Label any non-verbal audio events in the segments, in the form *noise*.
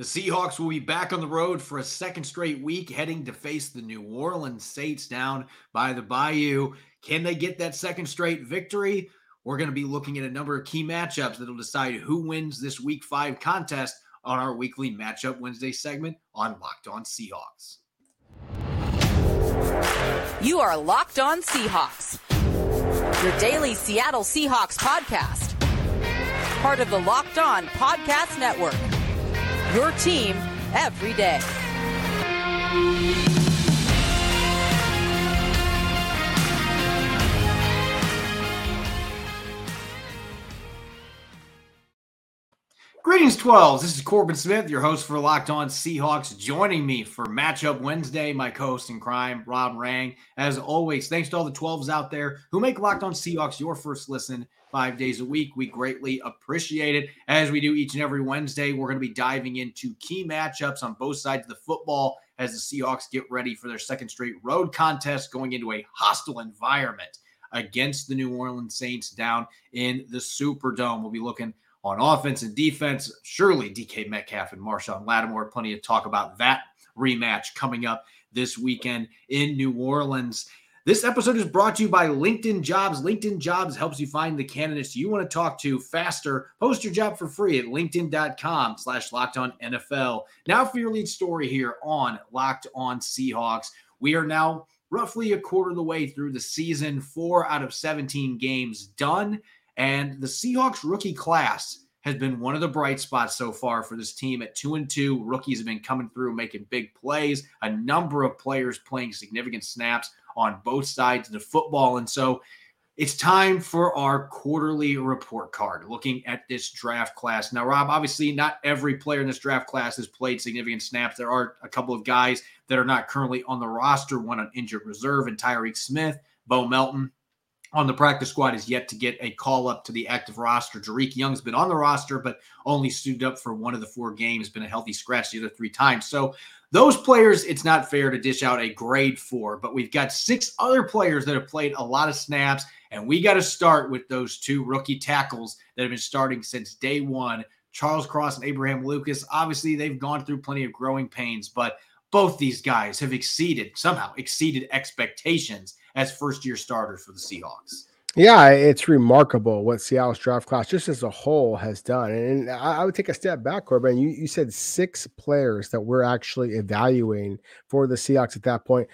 The Seahawks will be back on the road for a second straight week, heading to face the New Orleans Saints down by the Bayou. Can they get that second straight victory? We're going to be looking at a number of key matchups that'll decide who wins this week five contest on our weekly Matchup Wednesday segment on Locked On Seahawks. You are Locked On Seahawks, your daily Seattle Seahawks podcast, part of the Locked On Podcast Network your team every day. Greetings, 12s. This is Corbin Smith, your host for Locked On Seahawks. Joining me for Matchup Wednesday, my co host in crime, Rob Rang. As always, thanks to all the 12s out there who make Locked On Seahawks your first listen five days a week. We greatly appreciate it. As we do each and every Wednesday, we're going to be diving into key matchups on both sides of the football as the Seahawks get ready for their second straight road contest going into a hostile environment against the New Orleans Saints down in the Superdome. We'll be looking on offense and defense. Surely DK Metcalf and Marshon Lattimore, plenty to talk about that rematch coming up this weekend in New Orleans. This episode is brought to you by LinkedIn Jobs. LinkedIn Jobs helps you find the candidates you want to talk to faster. Post your job for free at linkedin.com slash locked on NFL. Now for your lead story here on Locked on Seahawks. We are now roughly a quarter of the way through the season, four out of 17 games done. And the Seahawks rookie class has been one of the bright spots so far for this team at two and two. Rookies have been coming through, making big plays, a number of players playing significant snaps on both sides of the football. And so it's time for our quarterly report card looking at this draft class. Now, Rob, obviously, not every player in this draft class has played significant snaps. There are a couple of guys that are not currently on the roster, one on injured reserve, and Tyreke Smith, Bo Melton on the practice squad is yet to get a call up to the active roster. Dareke Young's been on the roster, but only suited up for one of the four games, been a healthy scratch the other three times. So those players, it's not fair to dish out a grade for, but we've got six other players that have played a lot of snaps, and we got to start with those two rookie tackles that have been starting since day one Charles Cross and Abraham Lucas. Obviously, they've gone through plenty of growing pains, but both these guys have exceeded, somehow exceeded expectations as first year starters for the Seahawks. Yeah, it's remarkable what Seattle's draft class, just as a whole, has done. And I, would take a step back, Corbin. You, you said six players that we're actually evaluating for the Seahawks at that point.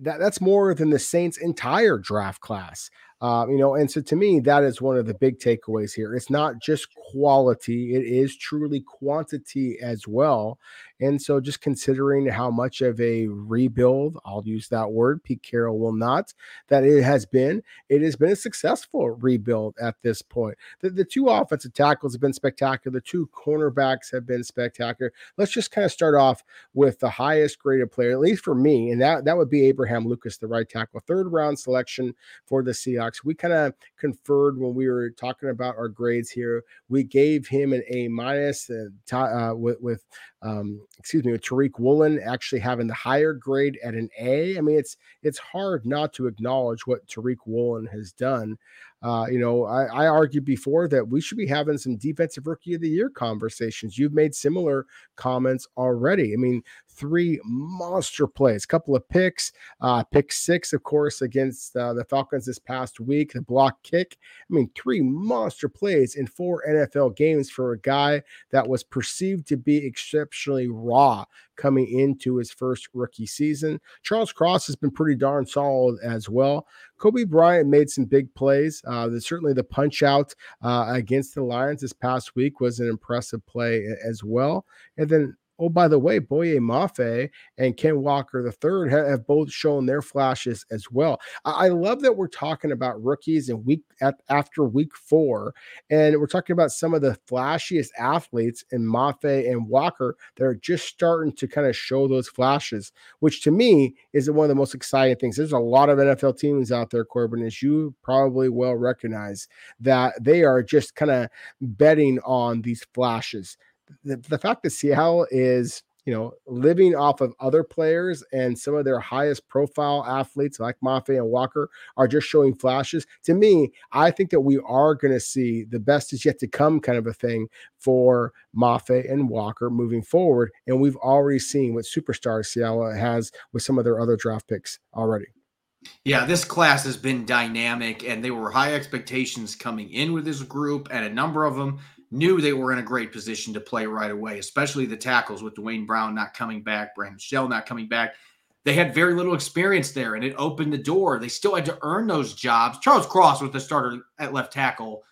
That, that's more than the Saints' entire draft class. Uh, you know, and so to me, that is one of the big takeaways here. It's not just quality, it is truly quantity as well. And so, just considering how much of a rebuild, I'll use that word, Pete Carroll will not, that it has been, it has been a successful rebuild at this point. The, the two offensive tackles have been spectacular, the two cornerbacks have been spectacular. Let's just kind of start off with the highest graded player, at least for me, and that, that would be Abraham Lucas, the right tackle, third round selection for the Seahawks. We kind of conferred when we were talking about our grades here. We gave him an A minus uh, uh, with, with um, excuse me, with Tariq Woolen actually having the higher grade at an A. I mean, it's it's hard not to acknowledge what Tariq Woolen has done. Uh, you know, I, I argued before that we should be having some defensive rookie of the year conversations. You've made similar comments already. I mean, three monster plays, couple of picks, uh, pick six, of course, against uh, the Falcons this past week, the block kick. I mean, three monster plays in four NFL games for a guy that was perceived to be exceptionally raw coming into his first rookie season. Charles Cross has been pretty darn solid as well. Coby Bryant made some big plays. Uh, certainly, the punch out uh, against the Lions this past week was an impressive play as well. And then Oh, by the way, Boye Mafe and Ken Walker III have, have both shown their flashes as well. I, love that we're talking about rookies and week after week four, and we're talking about some of the flashiest athletes in Mafe and Walker that are just starting to kind of show those flashes, which to me is one of the most exciting things. There's a lot of NFL teams out there, Corbin, as you probably well recognize, that they are just kind of betting on these flashes the, the fact that Seattle is you know, living off of other players and some of their highest profile athletes like Mafe and Walker are just showing flashes. To me, I think that we are going to see the best is yet to come kind of a thing for Mafe and Walker moving forward. And we've already seen what superstar Seattle has with some of their other draft picks already. Yeah, this class has been dynamic, and there were high expectations coming in with this group, and a number of them knew they were in a great position to play right away, especially the tackles with Duane Brown not coming back, Brandon Shell not coming back. They had very little experience there, and it opened the door. They still had to earn those jobs. Charles Cross was the starter at left tackle,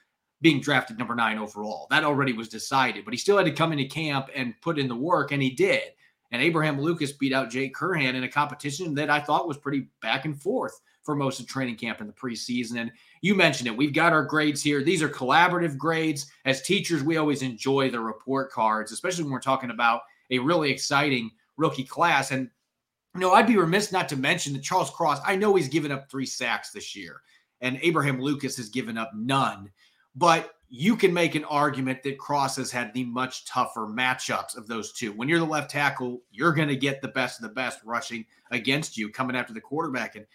being drafted number nine overall. That already was decided, but he still had to come into camp and put in the work, and he did. And Abraham Lucas beat out Jake Curhan in a competition that I thought was pretty back and forth for most of training camp in the preseason. And you mentioned it. We've got our grades here. These are collaborative grades. As teachers, we always enjoy the report cards, especially when we're talking about a really exciting rookie class. And you know, I'd be remiss not to mention that Charles Cross, I know he's given up three sacks this year, and Abraham Lucas has given up none. But you can make an argument that Cross has had the much tougher matchups of those two. When you're the left tackle, you're going to get the best of the best rushing against you coming after the quarterback. And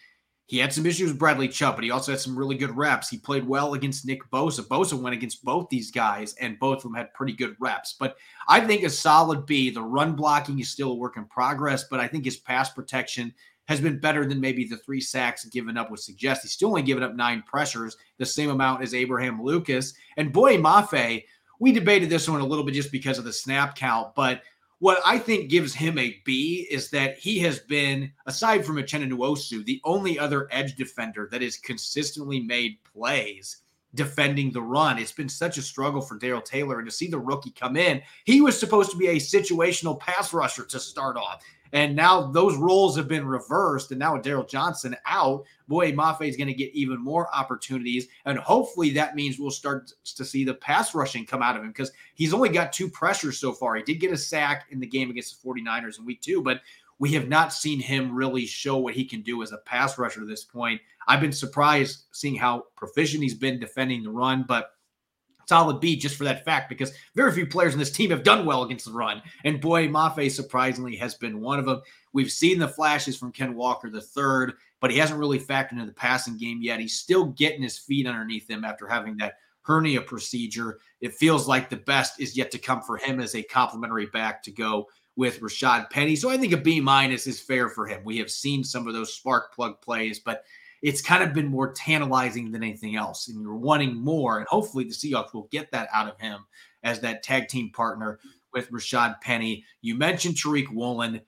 he had some issues with Bradley Chubb, but he also had some really good reps. He played well against Nick Bosa. Bosa went against both these guys, and both of them had pretty good reps. But I think a solid B. The run blocking is still a work in progress, but I think his pass protection has been better than maybe the three sacks given up would suggest. He's still only given up nine pressures, the same amount as Abraham Lucas. And Boye Mafe, we debated this one a little bit just because of the snap count, but what I think gives him a B is that he has been, aside from Uchenna Nwosu, the only other edge defender that has consistently made plays defending the run. It's been such a struggle for Darrell Taylor. And to see the rookie come in, he was supposed to be a situational pass rusher to start off. And now those roles have been reversed. And now with Darryl Johnson out, Boye Mafe is going to get even more opportunities. And hopefully that means we'll start to see the pass rushing come out of him because he's only got two pressures so far. He did get a sack in the game against the 49ers in week two, but we have not seen him really show what he can do as a pass rusher to this point. I've been surprised seeing how proficient he's been defending the run, but solid B just for that fact because very few players in this team have done well against the run. And Boye Mafe surprisingly has been one of them. We've seen the flashes from Ken Walker the third, but he hasn't really factored into the passing game yet. He's still getting his feet underneath him after having that hernia procedure. It feels like the best is yet to come for him as a complimentary back to go with Rashad Penny. So I think a B minus is fair for him. We have seen some of those spark plug plays, but it's kind of been more tantalizing than anything else. And you're wanting more. And hopefully the Seahawks will get that out of him as that tag team partner with Rashad Penny. You mentioned Tariq Woolen,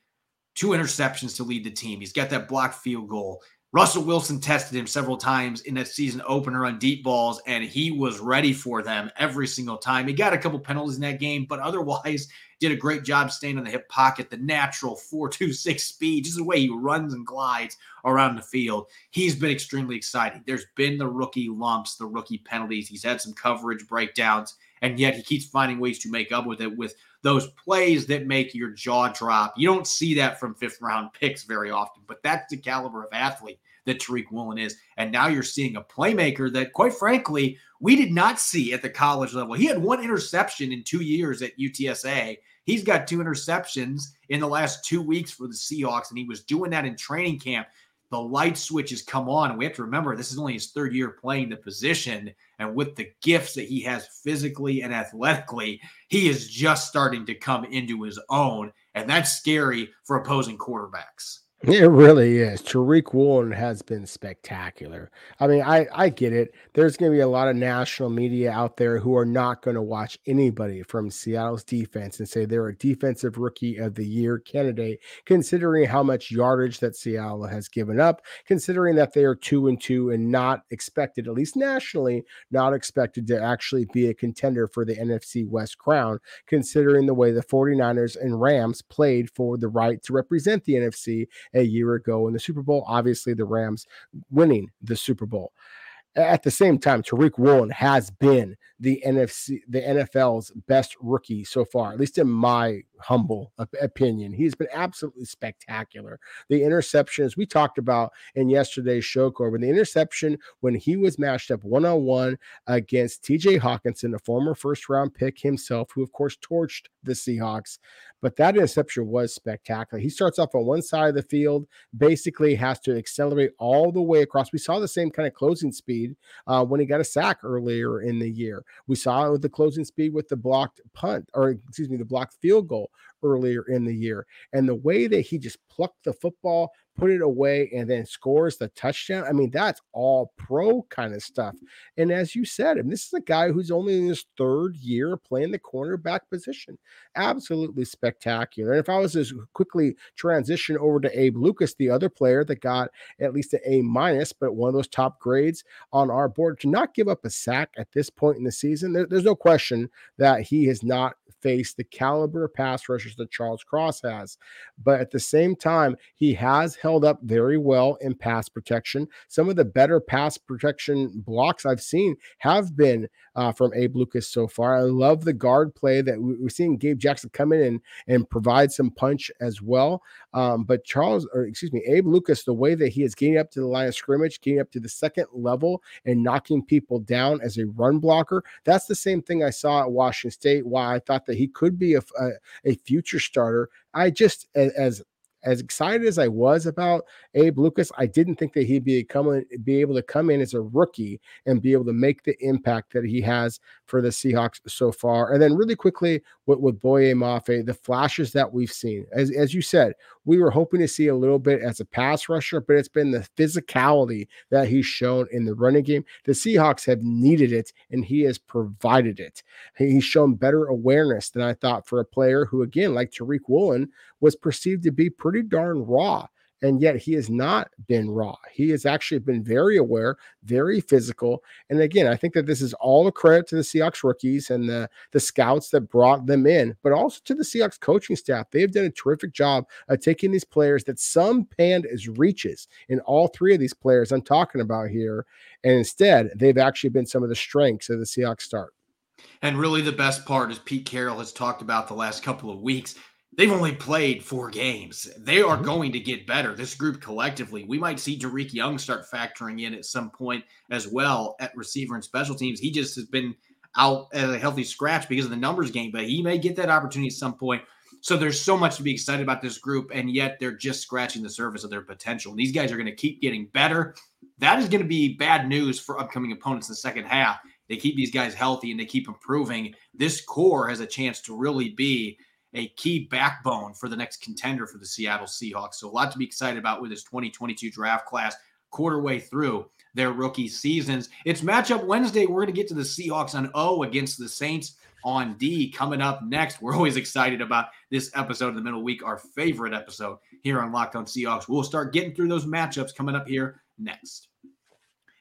two interceptions to lead the team. He's got that blocked field goal. Russell Wilson tested him several times in that season opener on deep balls, and he was ready for them every single time. He got a couple penalties in that game, but otherwise did a great job staying in the hip pocket, the natural 426 speed, just the way he runs and glides around the field. He's been extremely exciting. There's been the rookie lumps, the rookie penalties. He's had some coverage breakdowns, and yet he keeps finding ways to make up with it with those plays that make your jaw drop. You don't see that from fifth round picks very often, but that's the caliber of athlete that Tariq Woolen is. And now you're seeing a playmaker that, quite frankly, we did not see at the college level. He had one interception in two years at UTSA. He's got two interceptions in the last two weeks for the Seahawks, and he was doing that in training camp the light switch has come on. And we have to remember this is only his third year playing the position. And with the gifts that he has physically and athletically, he is just starting to come into his own. And that's scary for opposing quarterbacks. It really is. Tariq Woolen has been spectacular. I mean, I, I get it. There's going to be a lot of national media out there who are not going to watch anybody from Seattle's defense and say they're a defensive rookie of the year candidate, considering how much yardage that Seattle has given up, considering that they are two and two and not expected, at least nationally, not expected to actually be a contender for the NFC West crown, considering the way the 49ers and Rams played for the right to represent the NFC a year ago in the Super Bowl. Obviously, the Rams winning the Super Bowl. At the same time, Tariq Woolen has been the NFC, the NFL's best rookie so far, at least in my humble opinion. He's been absolutely spectacular. The interceptions we talked about in yesterday's show, Corbin, the interception when he was matched up one on one against TJ Hockenson, a former first round pick himself, who of course torched the Seahawks. But that interception was spectacular. He starts off on one side of the field, basically has to accelerate all the way across. We saw the same kind of closing speed uh, when he got a sack earlier in the year. We saw it with the closing speed with the blocked punt, or excuse me, the blocked field goal earlier in the year. And the way that he just plucked the football, put it away, and then scores the touchdown. I mean, that's all pro kind of stuff. And as you said, and this is a guy who's only in his third year playing the cornerback position. Absolutely spectacular. And if I was to quickly transition over to Abe Lucas, the other player that got at least an A minus, but one of those top grades on our board, to not give up a sack at this point in the season, there, there's no question that he has not faced the caliber of pass rushers that Charles Cross has. But at the same time, he has up very well in pass protection. Some of the better pass protection blocks I've seen have been uh, from Abe Lucas so far. I love the guard play that we're seeing Gabe Jackson come in and, and provide some punch as well. Um, but Charles, or excuse me, Abe Lucas, the way that he is getting up to the line of scrimmage, getting up to the second level and knocking people down as a run blocker, that's the same thing I saw at Washington State. Why I thought that he could be a, a, a future starter. I just, as as excited as I was about Abe Lucas, I didn't think that he'd be coming be able to come in as a rookie and be able to make the impact that he has for the Seahawks so far. And then really quickly with, with Boye Mafe, the flashes that we've seen. As, as you said, we were hoping to see a little bit as a pass rusher, but it's been the physicality that he's shown in the running game. The Seahawks have needed it, and he has provided it. He's shown better awareness than I thought for a player who, again, like Tariq Woolen, was perceived to be pretty darn raw and yet he has not been raw. He has actually been very aware, very physical. And again, I think that this is all a credit to the Seahawks rookies and the, the scouts that brought them in, but also to the Seahawks coaching staff. They've done a terrific job of taking these players that some panned as reaches in all three of these players I'm talking about here. And instead, they've actually been some of the strengths of the Seahawks start. And really, the best part, is Pete Carroll has talked about the last couple of weeks, they've only played four games. They are mm-hmm. going to get better. This group collectively, we might see Dareke Young start factoring in at some point as well at receiver and special teams. He just has been out at a healthy scratch because of the numbers game, but he may get that opportunity at some point. So there's so much to be excited about this group, and yet they're just scratching the surface of their potential. And these guys are going to keep getting better. That is going to be bad news for upcoming opponents in the second half. They keep these guys healthy and they keep improving. This core has a chance to really be a key backbone for the next contender for the Seattle Seahawks. So a lot to be excited about with this 2022 draft class quarter way through their rookie seasons. It's matchup Wednesday. We're going to get to the Seahawks on O against the Saints on D coming up next. We're always excited about this episode of the middle week, our favorite episode here on Locked On Seahawks. We'll start getting through those matchups coming up here next.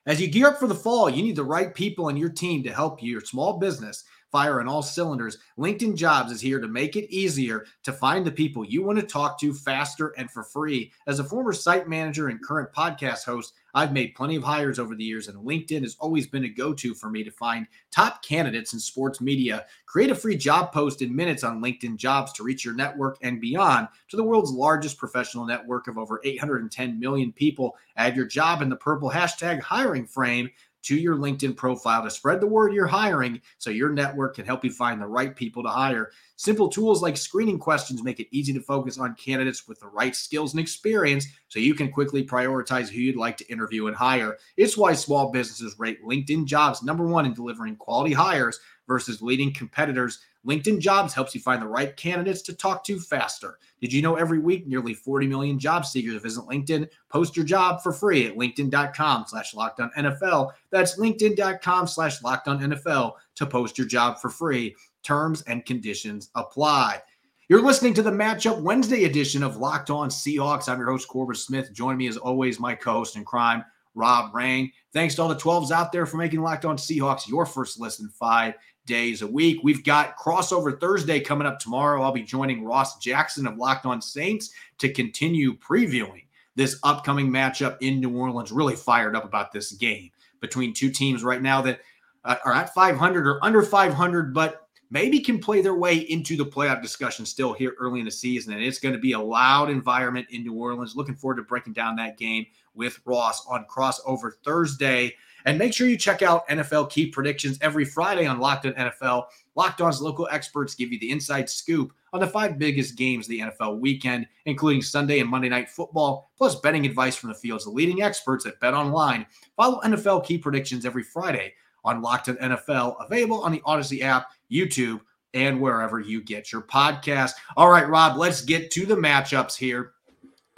As you gear up for the fall, you need the right people on your team to help your small business fire on all cylinders. LinkedIn Jobs is here to make it easier to find the people you want to talk to faster and for free. As a former site manager and current podcast host, I've made plenty of hires over the years, and LinkedIn has always been a go to for me to find top candidates in sports media. Create a free job post in minutes on LinkedIn Jobs to reach your network and beyond to the world's largest professional network of over 810 million people. Add your job in the purple hashtag hiring frame to your LinkedIn profile to spread the word you're hiring so your network can help you find the right people to hire. Simple tools like screening questions make it easy to focus on candidates with the right skills and experience so you can quickly prioritize who you'd like to interview and hire. It's why small businesses rate LinkedIn jobs number one in delivering quality hires versus leading competitors LinkedIn Jobs helps you find the right candidates to talk to faster. Did you know every week nearly 40 million job seekers visit LinkedIn? Post your job for free at linkedin.com slash locked on NFL. That's linkedin.com slash locked on NFL to post your job for free. Terms and conditions apply. You're listening to the Matchup Wednesday edition of Locked On Seahawks. I'm your host, Corbin Smith. Join me as always, my co-host in crime, Rob Rang. Thanks to all the 12s out there for making Locked On Seahawks your first listen five days a week. We've got crossover Thursday coming up tomorrow. I'll be joining Ross Jackson of Locked On Saints to continue previewing this upcoming matchup in New Orleans. Really fired up about this game between two teams right now that uh, are at 500 or under 500, but maybe can play their way into the playoff discussion still here early in the season. And it's going to be a loud environment in New Orleans. Looking forward to breaking down that game with Ross on crossover Thursday. And make sure you check out NFL key predictions every Friday on Locked On NFL. Locked On's local experts give you the inside scoop on the five biggest games of the NFL weekend, including Sunday and Monday night football, plus betting advice from the field's of leading experts at Bet Online. Follow NFL key predictions every Friday on Locked On NFL, available on the Audacy app, YouTube, and wherever you get your podcast. All right, Rob, let's get to the matchups here.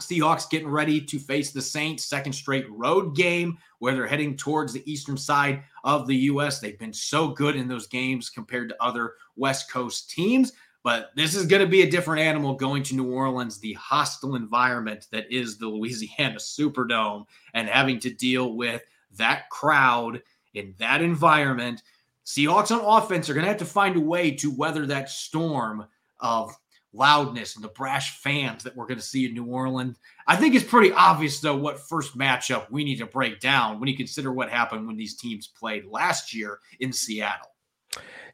Seahawks getting ready to face the Saints, second straight road game where they're heading towards the eastern side of the U.S. They've been so good in those games compared to other West Coast teams. But this is going to be a different animal going to New Orleans, the hostile environment that is the Louisiana Superdome, and having to deal with that crowd in that environment. Seahawks on offense are going to have to find a way to weather that storm of loudness and the brash fans that we're going to see in New Orleans. I think it's pretty obvious, though, what first matchup we need to break down when you consider what happened when these teams played last year in Seattle.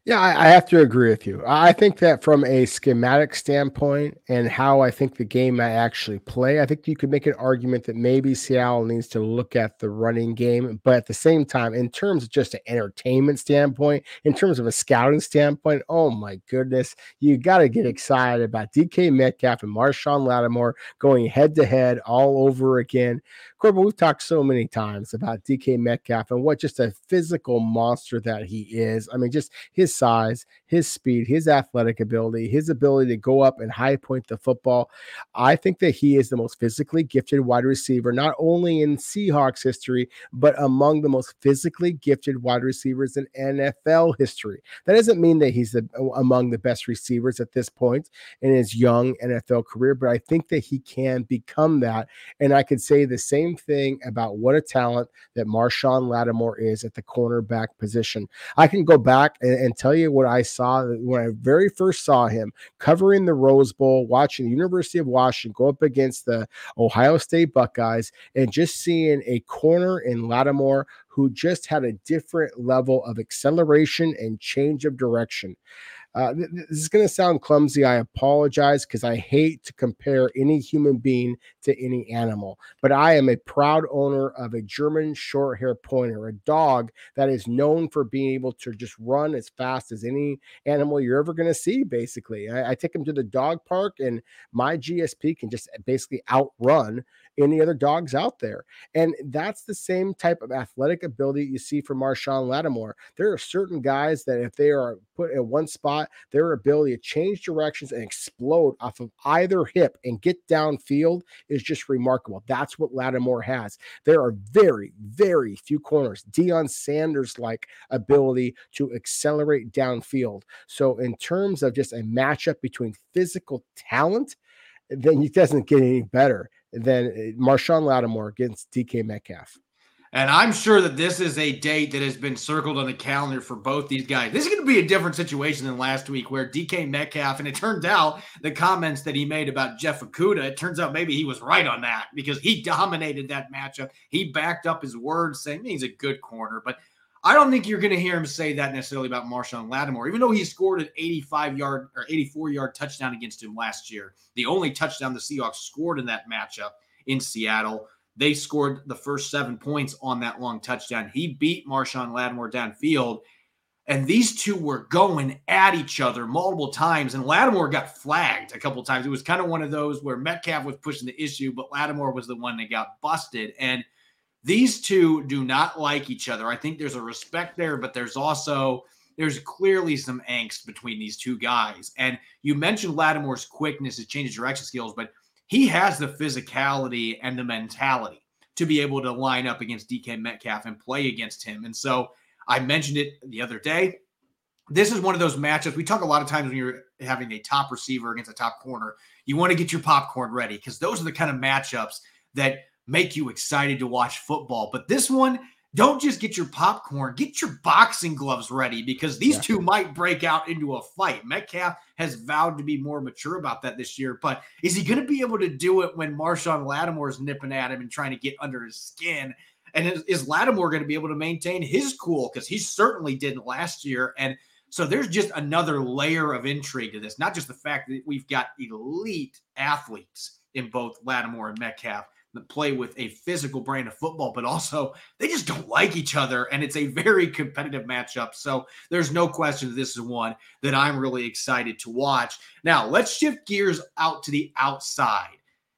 Yeah, I, I, have to agree with you. I think that from a schematic standpoint and how I think the game might actually play, I think you could make an argument that maybe Seattle needs to look at the running game. But at the same time, in terms of just an entertainment standpoint, in terms of a scouting standpoint, oh my goodness, you got to get excited about DK Metcalf and Marshon Lattimore going head to head all over again. Corbin, we've talked so many times about DK Metcalf and what just a physical monster that he is. I mean, just his size, his speed, his athletic ability, his ability to go up and high point the football. I think that he is the most physically gifted wide receiver, not only in Seahawks history, but among the most physically gifted wide receivers in NFL history. That doesn't mean that he's the, among the best receivers at this point in his young NFL career, but I think that he can become that. And I could say the same thing about what a talent that Marshon Lattimore is at the cornerback position. I can go back and, and tell you what I saw when I very first saw him covering the Rose Bowl, watching the University of Washington go up against the Ohio State Buckeyes, and just seeing a corner in Lattimore who just had a different level of acceleration and change of direction. Uh, this is going to sound clumsy. I apologize because I hate to compare any human being to any animal, but I am a proud owner of a German short hair pointer, a dog that is known for being able to just run as fast as any animal you're ever going to see. Basically, I, I take him to the dog park, and my GSP can just basically outrun any other dogs out there. And that's the same type of athletic ability you see from Marshon Lattimore. There are certain guys that if they are put in one spot, their ability to change directions and explode off of either hip and get downfield is just remarkable. That's what Lattimore has. There are very, very few corners. Deion Sanders like ability to accelerate downfield. So, in terms of just a matchup between physical talent, then it doesn't get any better than uh, Marshon Lattimore against DK Metcalf. And I'm sure that this is a date that has been circled on the calendar for both these guys. This is going to be a different situation than last week, where DK Metcalf, and it turned out the comments that he made about Jeff Okudah, it turns out maybe he was right on that because he dominated that matchup. He backed up his words saying he's a good corner. But I don't think you're going to hear him say that necessarily about Marshon Lattimore, even though he scored an 85 yard or 84 yard touchdown against him last year. The only touchdown the Seahawks scored in that matchup in Seattle. They scored the first seven points on that long touchdown. He beat Marshon Lattimore downfield. And these two were going at each other multiple times, and Lattimore got flagged a couple times. It was kind of one of those where Metcalf was pushing the issue, but Lattimore was the one that got busted. And these two do not like each other. I think there's a respect there, but there's also there's clearly some angst between these two guys. And you mentioned Lattimore's quickness, his change of direction skills, but he has the physicality and the mentality to be able to line up against DK Metcalf and play against him. And so I mentioned it the other day. This is one of those matchups. We talk a lot of times when you're having a top receiver against a top corner, you want to get your popcorn ready because those are the kind of matchups that make you excited to watch football. But this one, don't just get your popcorn, get your boxing gloves ready because these yeah. two might break out into a fight. Metcalf has vowed to be more mature about that this year, but is he going to be able to do it when Marshon Lattimore is nipping at him and trying to get under his skin? And is, is Lattimore going to be able to maintain his cool? Because he certainly didn't last year. And So there's just another layer of intrigue to this, not just the fact that we've got elite athletes in both Lattimore and Metcalf that play with a physical brand of football, but also they just don't like each other. And it's a very competitive matchup. So there's no question that this is one that I'm really excited to watch. Now, let's shift gears out to the outside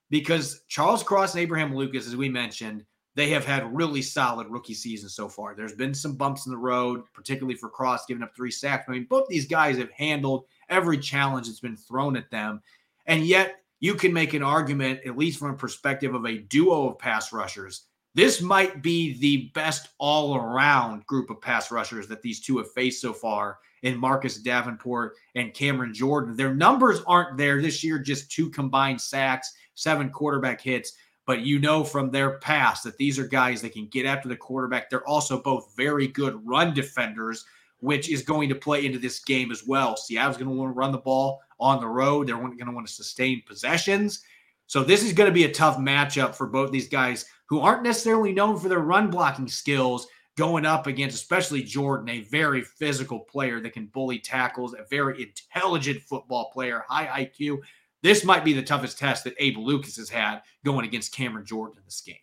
because Charles Cross and Abraham Lucas, as we mentioned, they have had really solid rookie seasons so far. There's been some bumps in the road, particularly for Cross giving up three sacks. I mean, both these guys have handled every challenge that's been thrown at them. And yet, you can make an argument, at least from a perspective of a duo of pass rushers. This might be the best all around group of pass rushers that these two have faced so far in Marcus Davenport and Cameron Jordan. Their numbers aren't there this year, just two combined sacks, seven quarterback hits. But you know from their past that these are guys that can get after the quarterback. They're also both very good run defenders, which is going to play into this game as well. Seattle's going to want to run the ball on the road. They're going to want to sustain possessions. So this is going to be a tough matchup for both these guys who aren't necessarily known for their run blocking skills going up against especially Jordan, a very physical player that can bully tackles, a very intelligent football player, high IQ. This might be the toughest test that Abe Lucas has had going against Cameron Jordan in this game.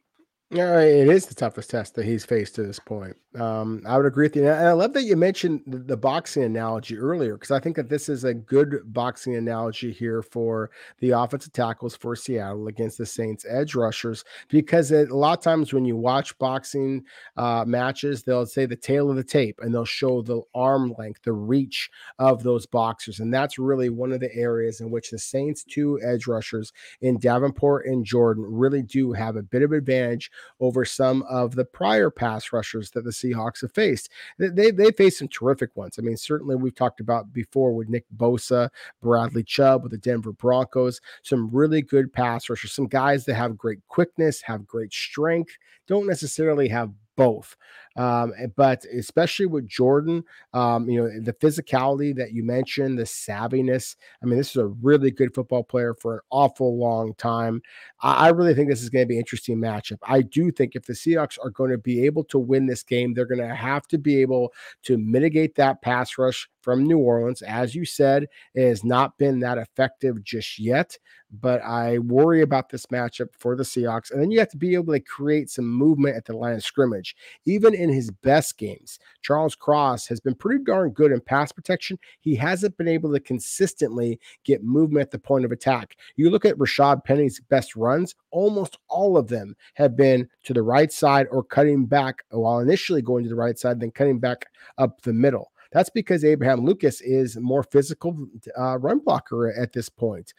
Yeah, it is the toughest test that he's faced to this point. Um, I would agree with you. And I love that you mentioned the, boxing analogy earlier because I think that this is a good boxing analogy here for the offensive tackles for Seattle against the Saints edge rushers. Because it, a lot of times when you watch boxing uh, matches, they'll say the tale of the tape and they'll show the arm length, the reach of those boxers. And that's really one of the areas in which the Saints' two edge rushers in Davenport and Jordan really do have a bit of advantage over some of the prior pass rushers that the Seahawks have faced. They they faced some terrific ones. I mean, certainly we've talked about before with Nick Bosa, Bradley Chubb with the Denver Broncos, some really good pass rushers, some guys that have great quickness, have great strength, don't necessarily have both. Um, eh, but especially with Jordan, um, you know, the physicality that you mentioned, the savviness. I mean, this is a really good football player for an awful long time. I, I really think this is going to be an interesting matchup. I do think if the Seahawks are going to be able to win this game, they're going to have to be able to mitigate that pass rush from New Orleans. As you said, it has not been that effective just yet, but I worry about this matchup for the Seahawks. And then you have to be able to create some movement at the line of scrimmage. Even in his best games, Charles Cross has been pretty darn good in pass protection. He hasn't been able to consistently get movement at the point of attack. You look at Rashad Penny's best runs, almost all of them have been to the right side or cutting back while initially going to the right side, then cutting back up the middle. That's because Abraham Lucas is more physical uh, run blocker at this point.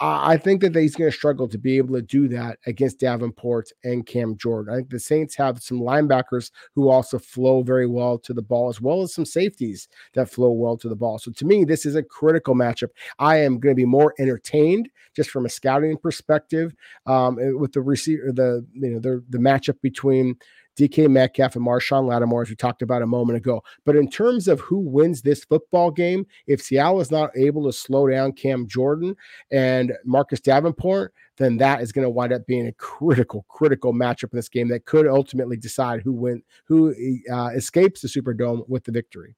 I think that he's going to struggle to be able to do that against Davenport and Cam Jordan. I think the Saints have some linebackers who also flow very well to the ball, as well as some safeties that flow well to the ball. So to me, this is a critical matchup. I am going to be more entertained just from a scouting perspective um, with the receiver, the you know the the matchup between DK Metcalf and Marshon Lattimore, as we talked about a moment ago. But in terms of who wins this football game, if Seattle is not able to slow down Cam Jordan and Marcus Davenport, then that is going to wind up being a critical, critical matchup in this game that could ultimately decide who win, who uh, escapes the Superdome with the victory.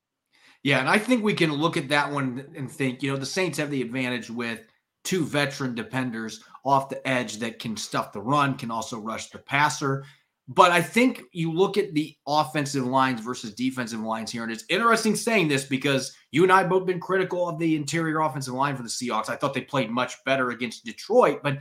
Yeah, and I think we can look at that one and think, you know, the Saints have the advantage with two veteran defenders off the edge that can stuff the run, can also rush the passer. But I think you look at the offensive lines versus defensive lines here, and it's interesting saying this because you and I have both been critical of the interior offensive line for the Seahawks. I thought they played much better against Detroit, but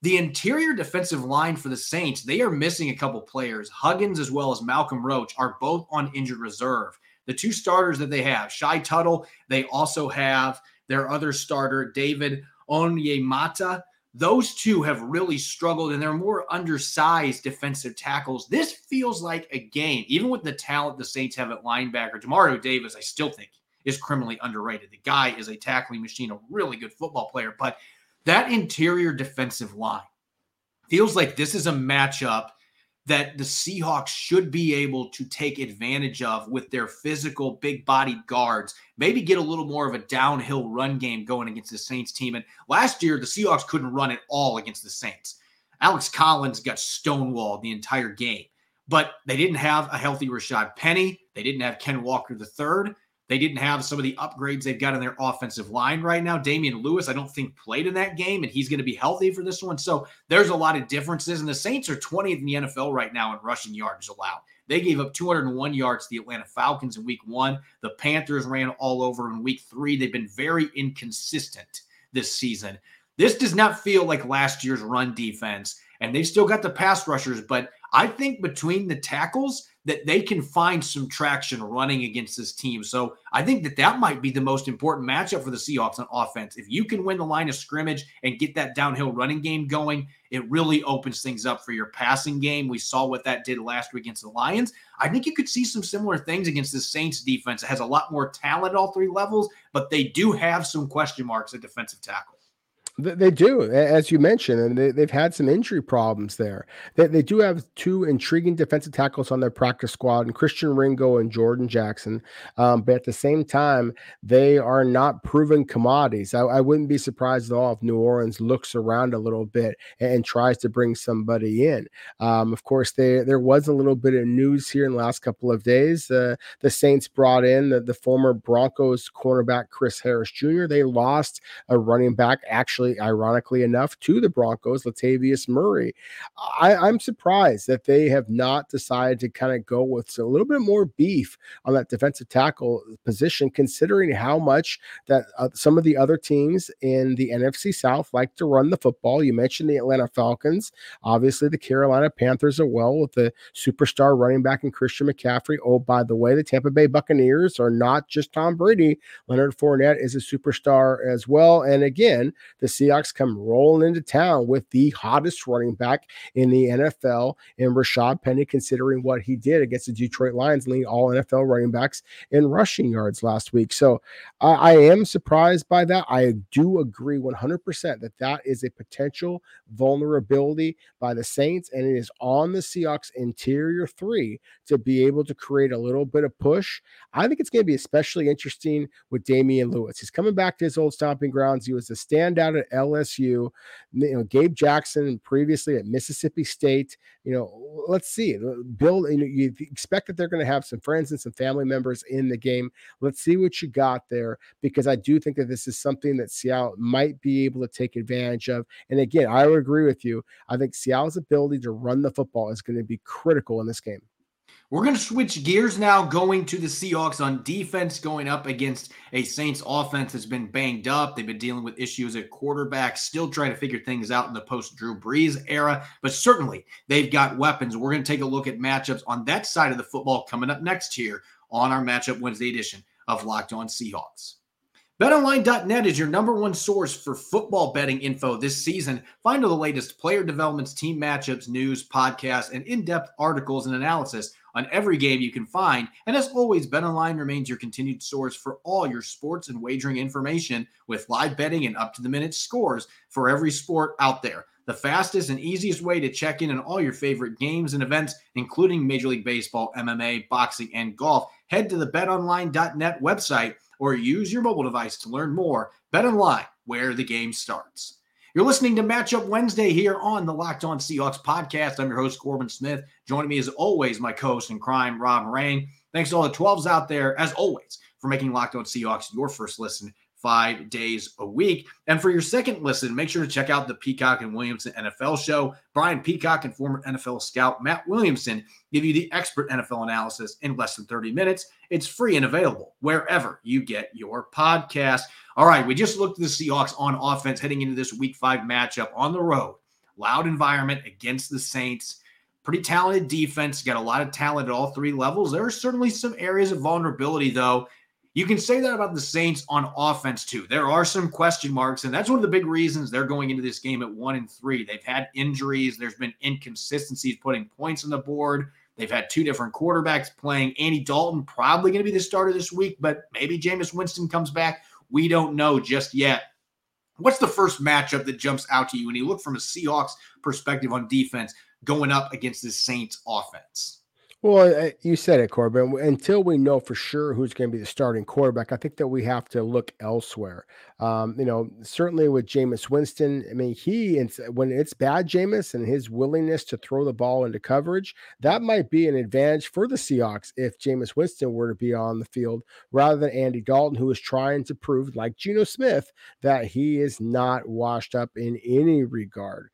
the interior defensive line for the Saints, they are missing a couple players. Huggins as well as Malcolm Roach are both on injured reserve. The two starters that they have, Shy Tuttle, they also have their other starter, David Onyemata those two have really struggled and they're more undersized defensive tackles. This feels like a game, even with the talent the Saints have at linebacker. Demario Davis, I still think, is criminally underrated. The guy is a tackling machine, a really good football player. But that interior defensive line feels like this is a matchup that the Seahawks should be able to take advantage of with their physical, big bodied guards. Maybe get a little more of a downhill run game going against the Saints team. And last year, the Seahawks couldn't run at all against the Saints. Alex Collins got stonewalled the entire game, but they didn't have a healthy Rashad Penny. They didn't have Ken Walker III. They didn't have some of the upgrades they've got in their offensive line right now. Damien Lewis, I don't think played in that game, and he's going to be healthy for this one. So there's a lot of differences. And the Saints are 20th in the NFL right now in rushing yards allowed. They gave up 201 yards to the Atlanta Falcons in week one. The Panthers ran all over in week three. They've been very inconsistent this season. This does not feel like last year's run defense, and they've still got the pass rushers, but I think between the tackles, that they can find some traction running against this team. So I think that that might be the most important matchup for the Seahawks on offense. If you can win the line of scrimmage and get that downhill running game going, it really opens things up for your passing game. We saw what that did last week against the Lions. I think you could see some similar things against the Saints defense. It has a lot more talent at all three levels, but they do have some question marks at defensive tackle. They do, as you mentioned, and they, have had some injury problems there. They, they do have two intriguing defensive tackles on their practice squad, and Christian Ringo and Jordan Jackson. Um, but at the same time, they are not proven commodities. I, I, wouldn't be surprised at all if New Orleans looks around a little bit and, and tries to bring somebody in. Um, of course, they, there was a little bit of news here in the last couple of days. Uh, the Saints brought in the, the former Broncos cornerback Chris Harris Jr. They lost a running back, actually actually, ironically enough, to the Broncos, Latavius Murray. I, I'm surprised that they have not decided to kind of go with a little bit more beef on that defensive tackle position, considering how much that uh, some of the other teams in the NFC South like to run the football. You mentioned the Atlanta Falcons, obviously the Carolina Panthers are well with the superstar running back in Christian McCaffrey. Oh, by the way, the Tampa Bay Buccaneers are not just Tom Brady. Leonard Fournette is a superstar as well. And again, the Seahawks come rolling into town with the hottest running back in the NFL in Rashad Penny, considering what he did against the Detroit Lions, leading all NFL running backs in rushing yards last week. So I am surprised by that. I do agree 100% that that is a potential vulnerability by the Saints, and it is on the Seahawks interior three to be able to create a little bit of push. I think it's going to be especially interesting with Damien Lewis. He's coming back to his old stomping grounds. He was a standout at LSU. You know, Gabe Jackson previously at Mississippi State. You know, let's see. Uh, Bill, you, know, you expect that they're going to have some friends and some family members in the game. Let's see what you got there because I do think that this is something that Seattle might be able to take advantage of. And again, I would agree with you. I think Seattle's ability to run the football is going to be critical in this game. We're going to switch gears now, going to the Seahawks on defense, going up against a Saints offense that's been banged up. They've been dealing with issues at quarterback, still trying to figure things out in the post Drew Brees era, but certainly they've got weapons. We're going to take a look at matchups on that side of the football coming up next here on our Matchup Wednesday edition of Locked On Seahawks. BetOnline.net is your number one source for football betting info this season. Find all the latest player developments, team matchups, news, podcasts, and in depth articles and analysis on every game you can find. And as always, BetOnline remains your continued source for all your sports and wagering information with live betting and up to the minute scores for every sport out there. The fastest and easiest way to check in on all your favorite games and events, including Major League Baseball, MMA, boxing, and golf. Head to the betonline.net website or use your mobile device to learn more. BetOnline, where the game starts. You're listening to Matchup Wednesday here on the Locked On Seahawks podcast. I'm your host, Corbin Smith. Joining me as always, my co-host in crime, Rob Rang. Thanks to all the 12s out there, as always, for making Locked On Seahawks your first listen five days a week. And for your second listen, make sure to check out the Peacock and Williamson NFL show. Brian Peacock and former NFL scout Matt Williamson give you the expert NFL analysis in less than 30 minutes. It's free and available wherever you get your podcast. All right, we just looked at the Seahawks on offense heading into this week five matchup on the road. Loud environment against the Saints. Pretty talented defense. Got a lot of talent at all three levels. There are certainly some areas of vulnerability, though. You can say that about the Saints on offense too. There are some question marks, and that's one of the big reasons they're going into this game at one and three. They've had injuries, there's been inconsistencies putting points on the board. They've had two different quarterbacks playing. Andy Dalton probably going to be the starter this week, but maybe Jameis Winston comes back. We don't know just yet. What's the first matchup that jumps out to you when you look from a Seahawks perspective on defense going up against the Saints offense? Well, you said it, Corbin. Until we know for sure who's going to be the starting quarterback, I think that we have to look elsewhere. Um, you know, certainly with Jameis Winston, I mean, he when it's bad, Jameis and his willingness to throw the ball into coverage, that might be an advantage for the Seahawks if Jameis Winston were to be on the field rather than Andy Dalton, who is trying to prove, like Geno Smith, that he is not washed up in any regard.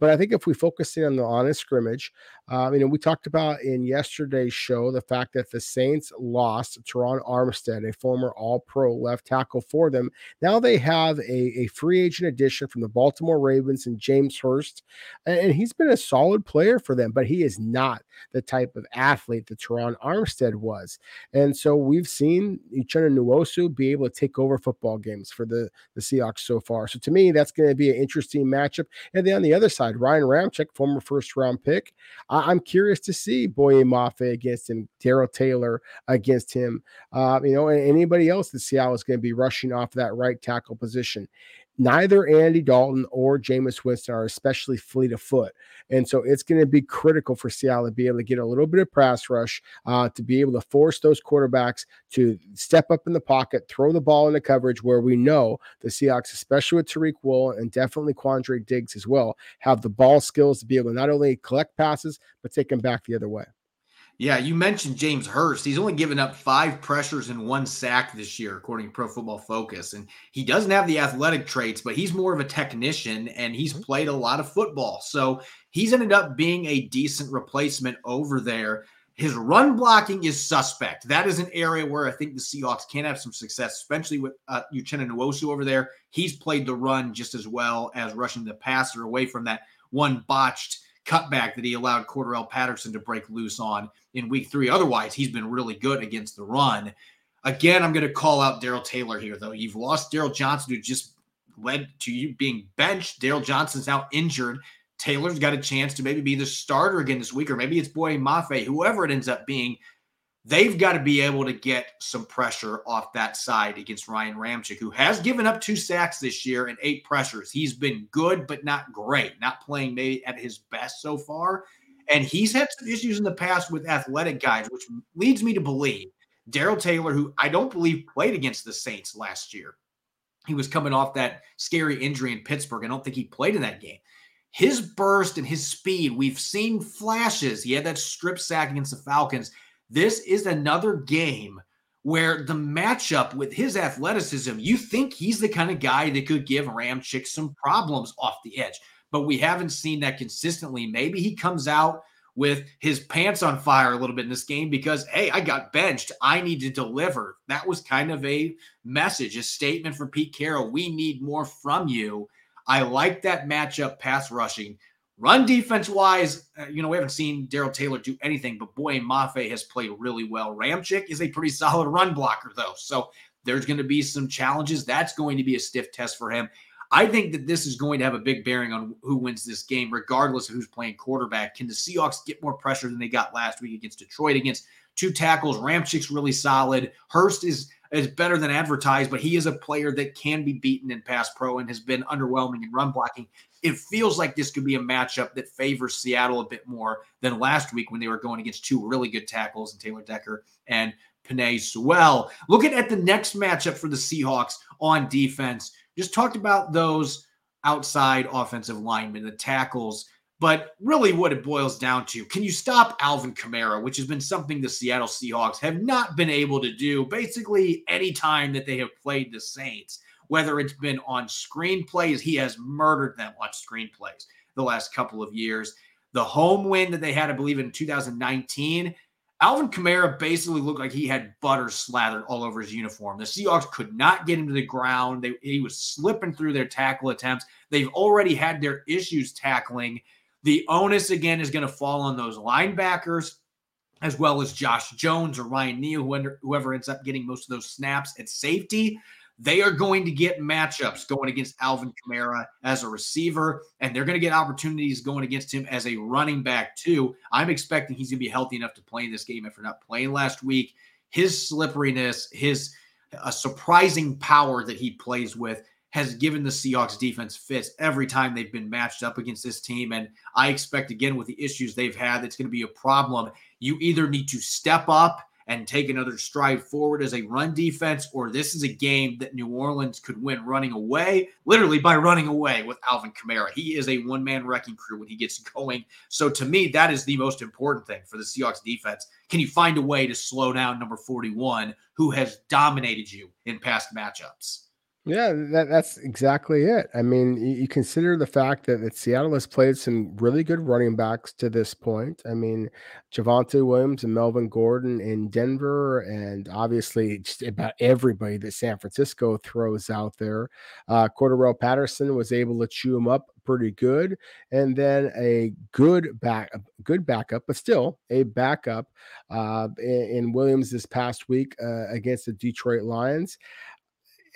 But I think if we focus in on the honest scrimmage, um, you know, we talked about in yesterday's show the fact that the Saints lost Terron Armstead, a former All Pro left tackle for them. Now they have a, a free agent addition from the Baltimore Ravens and James Hurst, and, and, he's been a solid player for them, but he is not the type of athlete that Terron Armstead was. And so we've seen Uchenna Nwosu be able to take over football games for the, the Seahawks so far. So to me, that's going to be an interesting matchup. And then on the other side, Ryan Ramczyk, former first round pick. I, am curious to see Boye Mafe against him, Darrell Taylor against him. Uh, you know, and anybody else that Seattle is going to be rushing off that right tackle position neither Andy Dalton or Jameis Winston are especially fleet of foot. And so it's going to be critical for Seattle to be able to get a little bit of pass rush, uh, to be able to force those quarterbacks to step up in the pocket, throw the ball into coverage where we know the Seahawks, especially with Tariq Wool and definitely Quandre Diggs as well, have the ball skills to be able to not only collect passes, but take them back the other way. Yeah, you mentioned James Hurst. He's only given up five pressures and one sack this year, according to Pro Football Focus. And he doesn't have the athletic traits, but he's more of a technician and he's mm-hmm. played a lot of football. So he's ended up being a decent replacement over there. His run blocking is suspect. That is an area where I think the Seahawks can have some success, especially with uh, Uchenna Nwosu over there. He's played the run just as well as rushing the passer away from that one botched cutback that he allowed Cordarrelle Patterson to break loose on in week three. Otherwise, he's been really good against the run. Again, I'm going to call out Darrell Taylor here, though. You've lost Darryl Johnson, who just led to you being benched. Darryl Johnson's now injured. Taylor's got a chance to maybe be the starter again this week, or maybe it's Boye Mafe, whoever it ends up being they've got to be able to get some pressure off that side against Ryan Ramczyk, who has given up two sacks this year and eight pressures. He's been good, but not great, not playing maybe at his best so far. And he's had some issues in the past with athletic guys, which leads me to believe Darrell Taylor, who I don't believe played against the Saints last year. He was coming off that scary injury in Pittsburgh. I don't think he played in that game. His burst and his speed, we've seen flashes. He had that strip sack against the Falcons this is another game where the matchup with his athleticism, you think he's the kind of guy that could give Ramczyk some problems off the edge. But we haven't seen that consistently. Maybe he comes out with his pants on fire a little bit in this game because, hey, I got benched. I need to deliver. That was kind of a message, a statement for Pete Carroll. We need more from you. I like that matchup pass rushing. Run defense wise, uh, you know, we haven't seen Darrell Taylor do anything, but boy, Mafe has played really well. Ramczyk is a pretty *laughs* solid run blocker, though. So there's going to be some challenges. That's going to be a stiff test for him. I think that this is going to have a big bearing on who wins this game, regardless of who's playing quarterback. Can the Seahawks get more pressure than they got last week against Detroit against two tackles? Ramczyk's really solid. Hurst is is better than advertised, but he is a player that can be beaten in pass pro and has been underwhelming in run blocking it feels like this could be a matchup that favors Seattle a bit more than last week when they were going against two really good tackles in Taylor Decker and Penei Sewell. Looking at the next matchup for the Seahawks on defense, just talked about those outside offensive linemen, the tackles. But really, what it boils down to can you stop Alvin Kamara, which has been something the Seattle Seahawks have not been able to do basically any time that they have played the Saints whether it's been on screenplays. He has murdered them on screenplays the last couple of years. The home win that they had, I believe, in 2019, Alvin Kamara basically looked like he had butter slathered all over his uniform. The Seahawks could not get him to the ground. They, he was slipping through their tackle attempts. They've already had their issues tackling. The onus again is going to fall on those linebackers, as well as Josh Jones or Ryan Neal, whoever ends up getting most of those snaps at safety. They are going to get matchups going against Alvin Kamara as a receiver, and they're going to get opportunities going against him as a running back, too. I'm expecting he's going to be healthy enough to play in this game after not playing last week. His slipperiness, his a surprising power that he plays with has given the Seahawks defense fits every time they've been matched up against this team. And I expect, again, with the issues they've had, it's going to be a problem. You either need to step up and take another stride forward as a run defense, or this is a game that New Orleans could win running away, literally by running away with Alvin Kamara. He is a one man wrecking crew when he gets going. So to me, that is the most important thing for the Seahawks defense. Can you find a way to slow down number 41, who has dominated you in past matchups? Yeah, that, that's exactly it. I mean, you, you consider the fact that, that Seattle has played some really good running backs to this point. I mean, Javonte Williams and Melvin Gordon in Denver, and obviously just about everybody that San Francisco throws out there. Uh, Patterson was able to chew him up pretty good, and then a good back, good backup, but still a backup uh, in, in Williams this past week uh, against the Detroit Lions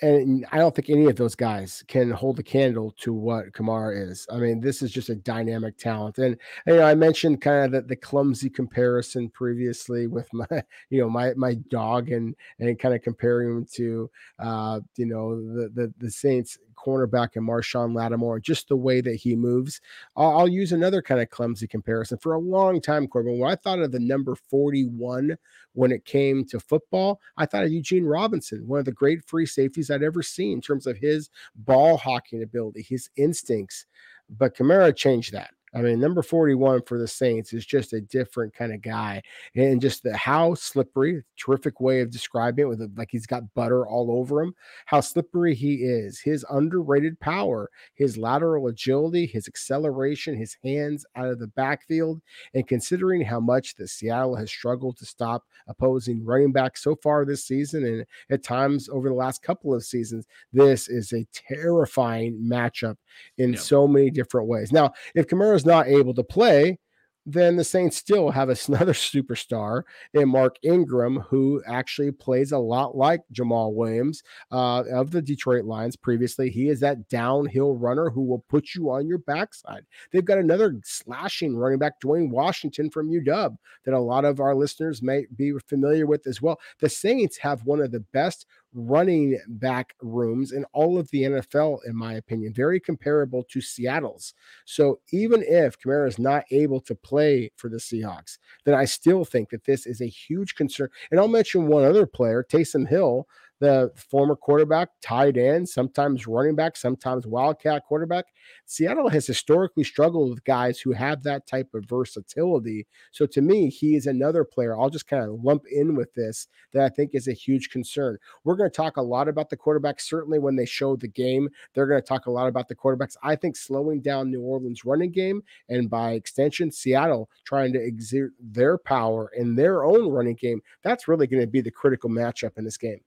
and I don't think any of those guys can hold a candle to what Kamara is. I mean, this is just a dynamic talent. And you know, I mentioned kind of the, the clumsy comparison previously with *laughs* my, you know, my my dog and and kind of comparing him to uh, you know, the the the Saints cornerback and Marshon Lattimore, just the way that he moves. I'll, I'll, use another kind of clumsy comparison. For a long time, Corbin, when I thought of the number 41 when it came to football, I thought of Eugene Robinson, one of the great free safeties I'd ever seen in terms of his ball hawking ability, his instincts. But Kamara changed that. I mean, number 41 for the Saints is just a different kind of guy. And just the how slippery, terrific way of describing it with a, like he's got butter all over him, how slippery he is, his underrated power, his lateral agility, his acceleration, his hands out of the backfield. And considering how much the Seattle has struggled to stop opposing running backs so far this season and at times over the last couple of seasons, this is a terrifying matchup in yeah. so many different ways. Now, if Kamara is not able to play, then the Saints still have *laughs* another superstar in Mark Ingram, who actually plays a lot like Jamaal Williams uh, of the Detroit Lions previously. He is that downhill runner who will put you on your backside. They've got another slashing running back, Dwayne Washington from UW, that a lot of our listeners may be familiar with as well. The Saints have one of the best running back rooms in all of the NFL, in my opinion, very comparable to Seattle's. So even if Kamara is not able to play for the Seahawks, then I still think that this is a huge concern. And I'll mention one other player, Taysom Hill, the former quarterback, tight end, sometimes running back, sometimes wildcat quarterback. Seattle has historically struggled with guys who have that type of versatility. So to me, he is another player I'll just kind of lump in with this that I think is a huge concern. We're going to talk a lot about the quarterbacks. Certainly, when they show the game, they're going to talk a lot about the quarterbacks. I think slowing down New Orleans' running game and by extension, Seattle trying to exert their power in their own running game, that's really going to be the critical matchup in this game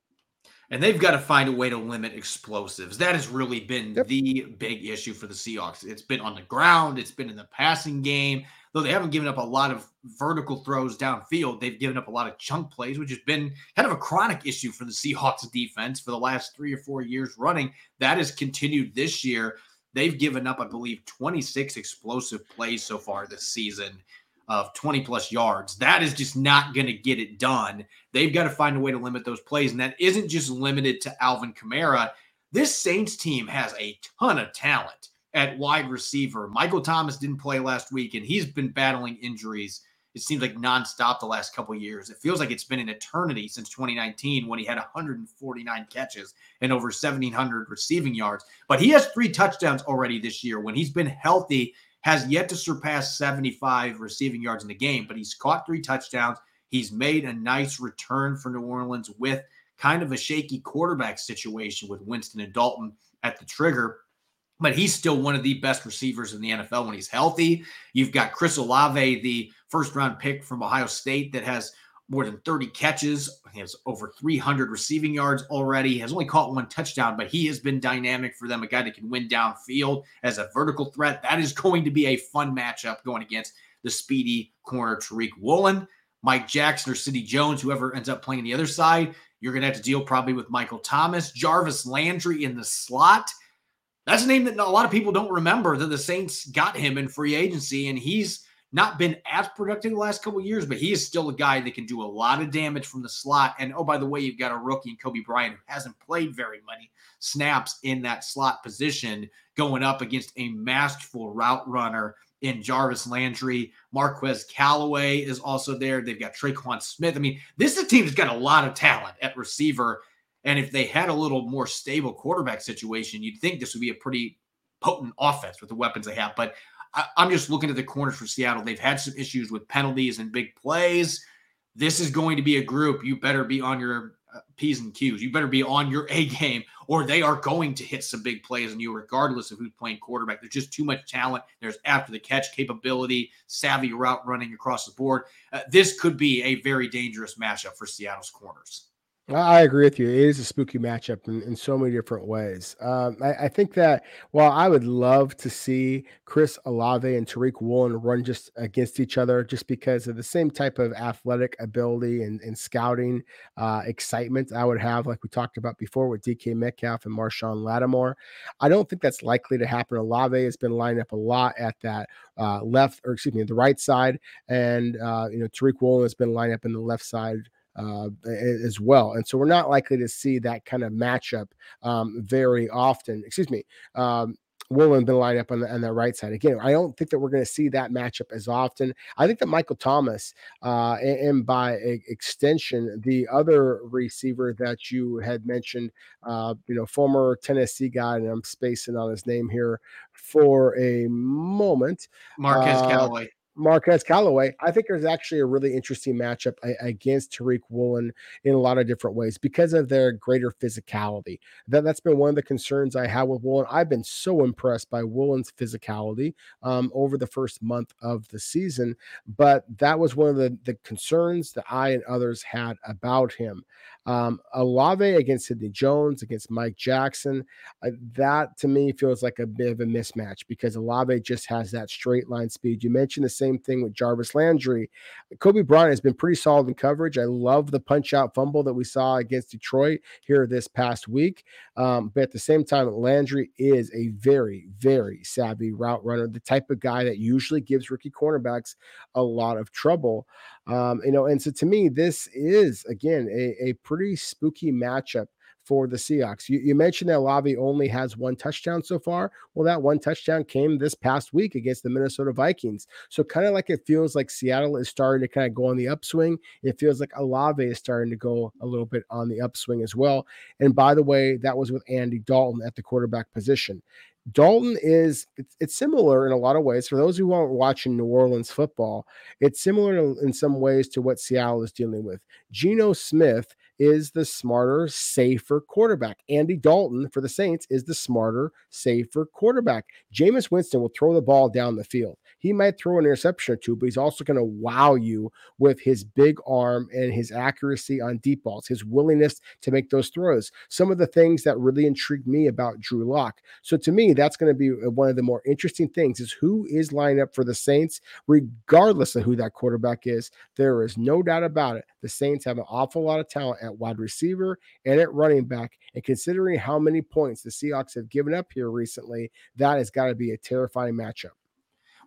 and they've got to find a way to limit explosives. That has really been yep. the big issue for the Seahawks. It's been on the ground, it's been in the passing game. Though they haven't given up a lot of vertical throws downfield, they've given up a lot of chunk plays, which has been kind of a chronic issue for the Seahawks defense for the last three or four years running. That has continued this year. They've given up, I believe, 26 explosive plays so far this season of 20 plus yards. That is just not going to get it done. They've got to find a way to limit those plays. And that isn't just limited to Alvin Kamara. This Saints team has a ton of talent at wide receiver. Michael Thomas didn't play last week, and he's been battling injuries. It seems like nonstop the last couple years. It feels like it's been an eternity since 2019 when he had 149 catches and over 1,700 receiving yards. But he has three touchdowns already this year. When he's been healthy, has yet to surpass 75 receiving yards in the game, but he's caught three touchdowns. He's made a nice return for New Orleans with kind of a shaky quarterback situation with Winston and Dalton at the trigger. But he's still one of the best receivers in the NFL when he's healthy. You've got Chris Olave, the first round pick from Ohio State, that has more than 30 catches. He has over 300 receiving yards already. Has only caught one touchdown, but he has been dynamic for them. A guy that can win downfield as a vertical threat. That is going to be a fun matchup going against the speedy corner Tariq Woolen, Mike Jackson, or Sidney Jones, whoever ends up playing the other side. You're going to have to deal probably with Michael Thomas, Jarvis Landry in the slot. That's a name that a lot of people don't remember that the Saints got him in free agency, and he's not been as productive the last couple years, but he is still a guy that can do a lot of damage from the slot. And oh, by the way, you've got a rookie in Coby Bryant who hasn't played very many snaps in that slot position going up against a masterful route runner in Jarvis Landry. Marquez Callaway is also there. They've got Tre'Quan Smith. I mean, this is a team that's got a lot of talent at receiver. And if they had a little more stable quarterback situation, you'd think this would be a pretty potent offense with the weapons they have. But I, am just looking at the corners for Seattle. They've had some issues with penalties and big plays. This is going to be a group you better be on your uh, P's and Q's. You better be on your A game, or they are going to hit some big plays on you, regardless of who's playing quarterback. There's just too much talent. There's after the catch capability, savvy route running across the board. Uh, this could be a very dangerous matchup for Seattle's corners. I agree with you. It is a spooky matchup in, in so many different ways. Um, I, I, think that while I would love to see Chris Olave and Tariq Woolen run just against each other, just because of the same type of athletic ability and, and scouting uh, excitement I would have, like we talked about before with DK Metcalf and Marshon Lattimore, I don't think that's likely to happen. Olave has been lined up a lot at that uh, left, or excuse me, the right side, and uh, you know Tariq Woolen has been lined up in the left side uh, as well. And so we're not likely to see that kind of matchup um, very often. Excuse me. Um, Woolen been lined up on the, on the right side. Again, I don't think that we're going to see that matchup as often. I think that Michael Thomas, uh, and, and, by extension, the other receiver that you had mentioned, uh, you know, former Tennessee guy, and I'm spacing on his name here for a moment. Marquez uh, Callaway. Marquez Callaway, I think there's actually a really interesting matchup against Tariq Woolen in a lot of different ways because of their greater physicality. That that's been one of the concerns I have with Woolen. I've been so impressed by Woolen's physicality um, over the first month of the season, but that was one of the the concerns that I and others had about him. Um, Olave against Sidney Jones, against Mike Jackson, uh, that to me feels like a bit of a mismatch because Olave just has that straight line speed. You mentioned the same thing with Jarvis Landry. Coby Bryant has been pretty solid in coverage. I love the punch out fumble that we saw against Detroit here this past week. Um, but at the same time, Landry is a very, very savvy route runner, the type of guy that usually gives rookie cornerbacks a lot of trouble. Um, you know, and so to me, this is again a, a pretty spooky matchup for the Seahawks. You, you, mentioned that Olave only has one touchdown so far. Well, that one touchdown came this past week against the Minnesota Vikings. So kind of like it feels like Seattle is starting to kind of go on the upswing. It feels like Olave is starting to go a little bit on the upswing as well. And by the way, that was with Andy Dalton at the quarterback position. Dalton is it's, similar in a lot of ways. For those who aren't watching New Orleans football, it's similar in some ways to what Seattle is dealing with. Geno Smith is the smarter, safer quarterback. Andy Dalton for the Saints is the smarter, safer quarterback. Jameis Winston will throw the ball down the field. He might throw an interception or two, but he's also going to wow you with his big arm and his accuracy on deep balls, his willingness to make those throws. Some of the things that really intrigued me about Drew Lock. So to me, that's going to be uh, one of the more interesting things is who is lined up for the Saints, regardless of who that quarterback is. There is no doubt about it. The Saints have an awful lot of talent at wide receiver and at running back. And considering how many points the Seahawks have given up here recently, that has got to be a terrifying matchup.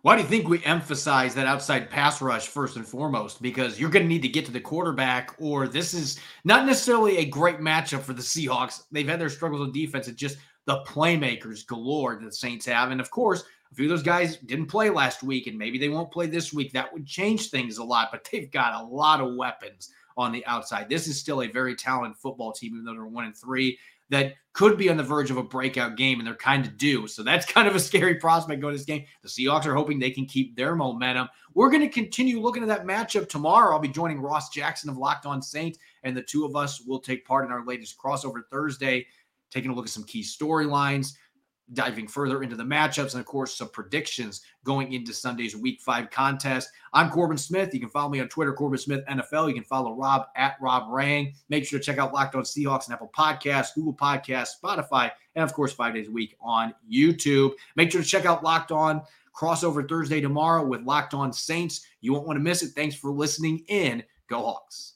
Why do you think we emphasize that outside pass rush first and foremost? Because you're going to need to get to the quarterback, or this is not necessarily a great matchup for the Seahawks. They've had their struggles with defense. It's just the playmakers galore that the Saints have. And of course, a few of those guys didn't play last week, and maybe they won't play this week. That would change things a lot, but they've got a lot of weapons on the outside. This is still a very talented football team, even though they're one and three, that could be on the verge of a breakout game, and they're kind of due. So that's *laughs* kind of a scary prospect going to this game. The Seahawks are hoping they can keep their momentum. We're going to continue looking at that matchup tomorrow. I'll be joining Ross Jackson of Locked On Saints, and the two of us will take part in our latest crossover Thursday, taking a look at some key storylines diving further into the matchups and, of course, some predictions going into Sunday's Week Five contest. I'm Corbin Smith. You can follow me on Twitter, Corbin Smith NFL. You can follow Rob at Rob Rang. Make sure to check out Locked On Seahawks and Apple Podcasts, Google Podcasts, Spotify, and of course, five days a week on YouTube. Make sure to check out Locked On crossover Thursday tomorrow with Locked On Saints. You won't want to miss it. Thanks for listening in. Go Hawks.